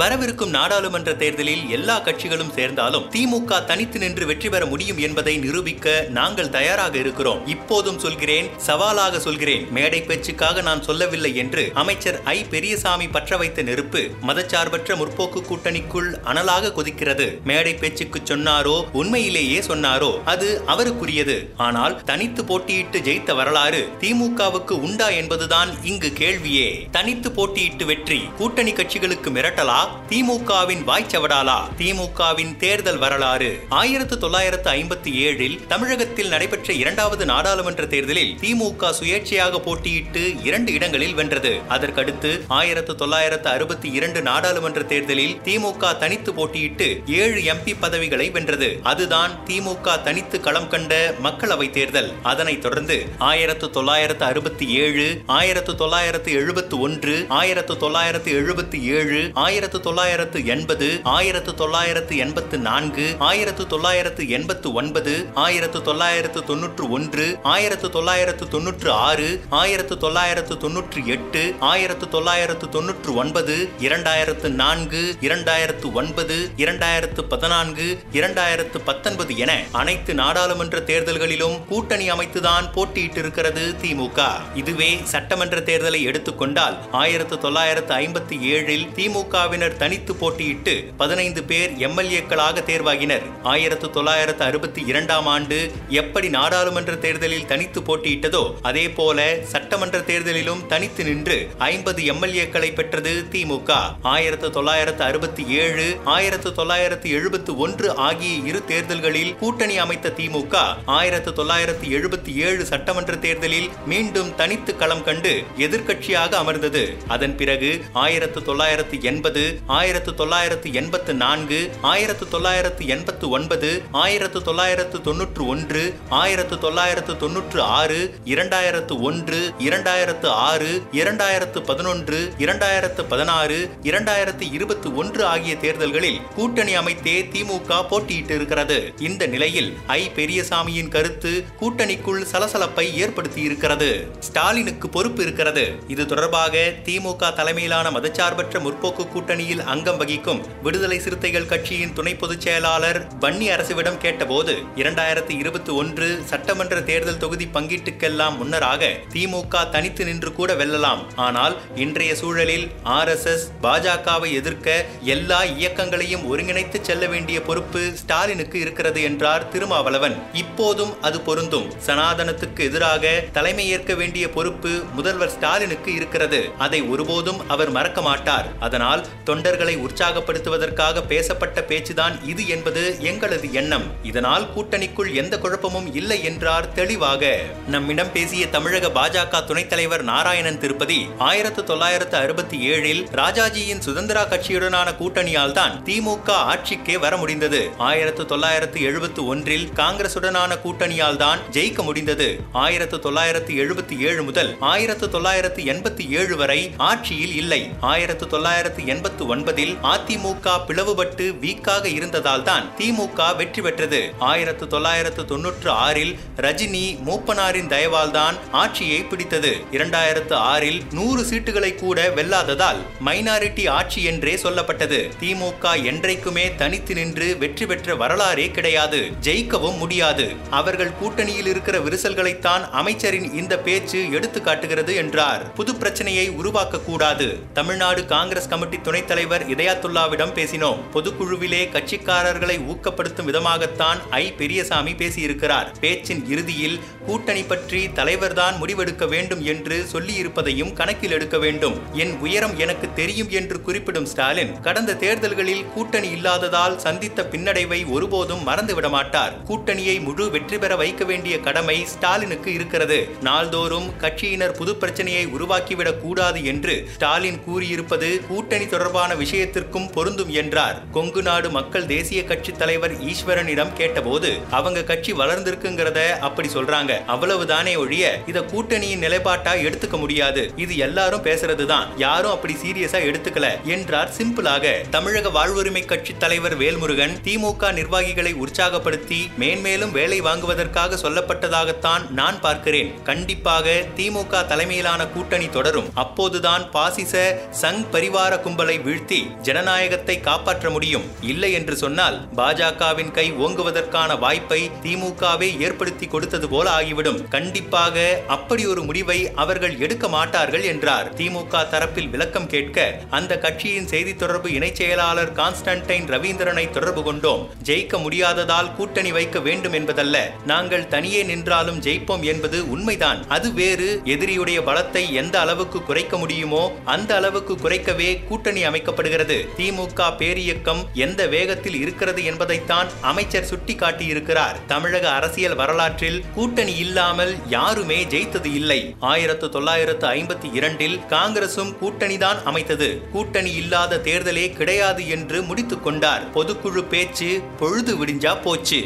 வரவிருக்கும் நாடாளுமன்ற தேர்தலில் எல்லா கட்சிகளும் சேர்ந்தாலும் திமுக தனித்து நின்று வெற்றி பெற முடியும் என்பதை நிரூபிக்க நாங்கள் தயாராக இருக்கிறோம். இப்போதும் சொல்கிறேன் சவாலாக சொல்கிறேன். மேடை பேச்சுக்காக நான் சொல்லவில்லை என்று அமைச்சர் ஐ. பெரியசாமி பற்ற வைத்த நெருப்பு மதச்சார்பற்ற முற்போக்கு கூட்டணிக்குள் அனலாக கொதிக்கிறது. மேடை பேச்சுக்கு சொன்னாரோ உண்மையிலேயே சொன்னாரோ அது அவருக்குரியது. ஆனால் தனித்து போட்டியிட்டு ஜெயித்த வரலாறு திமுகவுக்கு உண்டா என்பதுதான் இங்கு கேள்வியே. தனித்து போட்டியிட்டு வெற்றி கூட்டணி கட்சிகளுக்கு மிரட்டலா? திமுகவின் வாய்ச்சவடாலா திமுகவின் தேர்தல் வரலாறு. ஆயிரத்து தொள்ளாயிரத்து ஐம்பத்தி ஏழில் தமிழகத்தில் நடைபெற்ற இரண்டாவது நாடாளுமன்ற தேர்தலில் திமுக சுயேட்சையாக போட்டியிட்டு இரண்டு இடங்களில் வென்றது. அதற்கடுத்து ஆயிரத்து தொள்ளாயிரத்து அறுபத்தி இரண்டு நாடாளுமன்ற தேர்தலில் திமுக தனித்து போட்டியிட்டு ஏழு எம்பி பதவிகளை வென்றது. அதுதான் திமுக தனித்து களம் கண்ட மக்களவை தேர்தல். அதனைத் தொடர்ந்து ஆயிரத்து தொள்ளாயிரத்து அறுபத்தி ஏழு ஆயிரத்து தொள்ளாயிரத்து எழுபத்து ஒன்று ஆயிரத்து தொள்ளாயிரத்து எழுபத்தி ஏழு ஆயிரத்து ஆயிரத்து தொள்ளாயிரத்து எண்பது ஆயிரத்து தொள்ளாயிரத்து எண்பத்து நான்கு ஆயிரத்து தொள்ளாயிரத்து எண்பத்து ஒன்பது ஆயிரத்து தொள்ளாயிரத்து தொன்னூற்று ஒன்று ஆயிரத்து தொள்ளாயிரத்து தொன்னூற்று ஆறு ஆயிரத்து தொள்ளாயிரத்து தொன்னூற்று எட்டு ஆயிரத்து தொள்ளாயிரத்து தொன்னூற்று ஒன்பது இரண்டாயிரத்து நான்கு இரண்டாயிரத்து ஒன்பது இரண்டாயிரத்து பதினான்கு இரண்டாயிரத்து பத்தொன்பது என அனைத்து நாடாளுமன்ற தேர்தல்களிலும் கூட்டணி அமைத்துதான் போட்டியிட்டிருக்கிறது திமுக. இதுவே சட்டமன்ற தேர்தலை எடுத்துக்கொண்டால் ஆயிரத்து தொள்ளாயிரத்து ஐம்பத்தி ஏழில் திமுகவினர் தனித்து போட்டியிட்டு பதினைந்து பேர் எம்எல்ஏக்களாக தேர்வாகினர். ஆயிரத்து தொள்ளாயிரத்து அறுபத்தி இரண்டாம் ஆண்டு எப்படி நாடாளுமன்ற தேர்தலில் தனித்து போட்டியிட்டதோ அதே போல சட்டமன்ற தேர்தலிலும் தனித்து நின்று ஐம்பது எம்எல்ஏக்களை பெற்றது திமுக. ஆயிரத்து தொள்ளாயிரத்து அறுபத்தி ஏழு ஆயிரத்து தொள்ளாயிரத்து எழுபத்து ஒன்று ஆகிய இரு தேர்தல்களில் கூட்டணி அமைத்த திமுக ஆயிரத்து தொள்ளாயிரத்து எழுபத்தி ஏழு சட்டமன்ற தேர்தலில் மீண்டும் தனித்து களம் கண்டு எதிர்க்கட்சியாக அமர்ந்தது. அதன் பிறகு ஆயிரத்து தொள்ளாயிரத்து எண்பது ஆயிரத்து தொள்ளாயிரத்து எண்பத்து நான்கு ஆயிரத்து தொள்ளாயிரத்து எண்பத்து ஒன்பது ஆயிரத்து தொள்ளாயிரத்து தொன்னூற்று ஒன்று ஆயிரத்து தொள்ளாயிரத்து தொன்னூற்று ஆறு இரண்டாயிரத்து ஒன்று இரண்டாயிரத்து ஆறு இரண்டாயிரத்து பதினொன்று இரண்டாயிரத்து பதினாறு இரண்டாயிரத்து இருபத்தி ஒன்று ஆகிய தேர்தல்களில் கூட்டணி அமைத்தே திமுக போட்டியிட்டு இருக்கிறது இந்த நிலையில் ஐ. பெரியசாமியின் கருத்து கூட்டணிக்குள் சலசலப்பை ஏற்படுத்தி இருக்கிறது ஸ்டாலினுக்கு பொறுப்பு இருக்கிறது. இது தொடர்பாக திமுக தலைமையிலான மதச்சார்பற்ற முற்போக்கு கூட்டணி கூட்டணியில் அங்கம் வகிக்கும் விடுதலை சிறுத்தைகள் கட்சியின் துணை பொதுச் செயலாளர் வன்னி அரசுவிடம் கேட்டபோது இரண்டாயிரத்தி இருபத்தி ஒன்று சட்டமன்ற தேர்தல் தொகுதி பங்கீட்டுக்கெல்லாம் முன்னராக திமுக தனித்து நின்று கூட வெல்லலாம். ஆனால் இன்றைய சூழலில் ஆர் எஸ் எஸ் பாஜகவை எதிர்க்க எல்லா இயக்கங்களையும் ஒருங்கிணைத்து செல்ல வேண்டிய பொறுப்பு ஸ்டாலினுக்கு இருக்கிறது என்றார் திருமாவளவன். இப்போதும் அது பொருந்தும். சனாதனத்துக்கு எதிராக தலைமை ஏற்க வேண்டிய பொறுப்பு முதல்வர் ஸ்டாலினுக்கு இருக்கிறது. அதை ஒருபோதும் அவர் மறக்க மாட்டார். அதனால் தொண்டர்களை உற்சாகப்படுத்துவதற்காக பேசப்பட்ட பேச்சுதான் இது என்பது எங்களது எண்ணம். இதனால் கூட்டணிக்குள் எந்த குழப்பமும் இல்லை என்றார் தெளிவாக. நம்மிடம் பேசிய தமிழக பாஜக துணைத் தலைவர் நாராயணன் திருப்பதி ஆயிரத்து தொள்ளாயிரத்து அறுபத்தி ஏழில் ராஜாஜியின் சுதந்திரா கட்சியுடனான கூட்டணியால் தான் திமுக ஆட்சிக்கே வர முடிந்தது. ஆயிரத்து தொள்ளாயிரத்து எழுபத்தி ஒன்றில் காங்கிரசுடனான கூட்டணியால் தான் ஜெயிக்க முடிந்தது. ஆயிரத்து தொள்ளாயிரத்து எழுபத்தி ஏழு முதல் ஆயிரத்து தொள்ளாயிரத்து எண்பத்தி ஏழு வரை ஆட்சியில் இல்லை. ஆயிரத்து தொள்ளாயிரத்து எண்பத்தி ஒன்பதில் அதிமுக பிளவுபட்டு வீக்காக இருந்ததால் தான் திமுக வெற்றி பெற்றது. ஆயிரத்து தொள்ளாயிரத்து தொன்னூற்று ஆறில் ரஜினி மூப்பனாரின் தயவால் தான் ஆட்சியை பிடித்தது. இரண்டாயிரத்து ஆறில் நூறு சீட்டுகளை கூட வெல்லாததால் மைனாரிட்டி ஆட்சி என்றே சொல்லப்பட்டது. திமுக என்றைக்குமே தனித்து நின்று வெற்றி பெற்ற வரலாறே கிடையாது. ஜெயிக்கவும் முடியாது. அவர்கள் கூட்டணியில் இருக்கிற விரிசல்களைத்தான் அமைச்சரின் இந்த பேச்சு எடுத்து காட்டுகிறது என்றார். புது பிரச்சனையை உருவாக்க கூடாது தமிழ்நாடு காங்கிரஸ் கமிட்டி துணைத் தலைவர் இதயாத்துல்லாவிடம் பேசினோம். பொதுக்குழுவிலே கட்சிக்காரர்களை ஊக்கப்படுத்தும் விதமாகத்தான் ஐ. பெரியசாமி பேசியிருக்கிறார். பேச்சின் இறுதியில் கூட்டணி பற்றி தலைவர்தான் முடிவெடுக்க வேண்டும் என்று சொல்லியிருப்பதையும் கணக்கில் எடுக்க வேண்டும். என் உயரம் எனக்கு தெரியும் என்று குறிப்பிடும் ஸ்டாலின் கடந்த தேர்தல்களில் கூட்டணி இல்லாததால் சந்தித்த பின்னடைவை ஒருபோதும் மறந்துவிட மாட்டார் கூட்டணியை முழு வெற்றி பெற வைக்க வேண்டிய கடமை ஸ்டாலினுக்கு இருக்கிறது. நாள்தோறும் கட்சியினர் புது பிரச்சனையை உருவாக்கிவிடக் கூடாது என்று ஸ்டாலின் கூறியிருப்பது கூட்டணி தொடர்பாக தொடர்பான விஷயத்திற்கும் பொருந்தும் என்றார். கொங்கு நாடு மக்கள் தேசிய கட்சி தலைவர் ஈஸ்வரனிடம் கேட்டபோது அவங்க கட்சி வளர்ந்திருக்குங்கிறத அப்படி சொல்றாங்க. அவ்வளவுதானே ஒழிய இத கூட்டணியின் நிலைப்பாட்டா எடுத்துக்க முடியாது. இது எல்லாரும் பேசுறதுதான். யாரும் அப்படி சீரியஸா எடுத்துக்கல என்றார் சிம்பிளாக. தமிழக வாழ்வுரிமை கட்சி தலைவர் வேல்முருகன் திமுக நிர்வாகிகளை உற்சாகப்படுத்தி மேன்மேலும் வேலை வாங்குவதற்காக சொல்லப்பட்டதாகத்தான் நான் பார்க்கிறேன். கண்டிப்பாக திமுக தலைமையிலான கூட்டணி தொடரும். அப்போதுதான் பாசிச சங் பரிவார கும்பலை வீழ்த்தி ஜனநாயகத்தை காப்பாற்ற முடியும். இல்லை என்று சொன்னால் பாஜகவின் கை ஓங்குவதற்கான வாய்ப்பை திமுகவே ஏற்படுத்தி கொடுத்தது போல ஆகிவிடும். கண்டிப்பாக அப்படி ஒரு முடிவை அவர்கள் எடுக்க மாட்டார்கள் என்றார். திமுக தரப்பில் விளக்கம் கேட்க அந்த கட்சியின் செய்தி தொடர்பு இணைச் செயலாளர் கான்ஸ்டன்டைன் ரவீந்திரனை தொடர்பு கொண்டோம். ஜெயிக்க முடியாததால் கூட்டணி வைக்க வேண்டும் என்பதல்ல. நாங்கள் தனியே நின்றாலும் ஜெயிப்போம் என்பது உண்மைதான். அது வேறு எதிரியுடைய பலத்தை எந்த அளவுக்கு குறைக்க முடியுமோ அந்த அளவுக்கு குறைக்கவே கூட்டணி அமைக்கப்படுகிறது. திமுக பேரியக்கம் எந்த வேகத்தில் இருக்கிறது என்பதைத்தான் அமைச்சர் சுட்டிக்காட்டியிருக்கிறார். தமிழக அரசியல் வரலாற்றில் கூட்டணி இல்லாமல் யாருமே ஜெயித்தது இல்லை. ஆயிரத்து தொள்ளாயிரத்து ஐம்பத்தி இரண்டில் காங்கிரசும் கூட்டணிதான் அமைத்தது. கூட்டணி இல்லாத தேர்தலே கிடையாது என்று முடித்துக் கொண்டார். பொதுக்குழு பேச்சு பொழுது விடிஞ்சா போச்சு.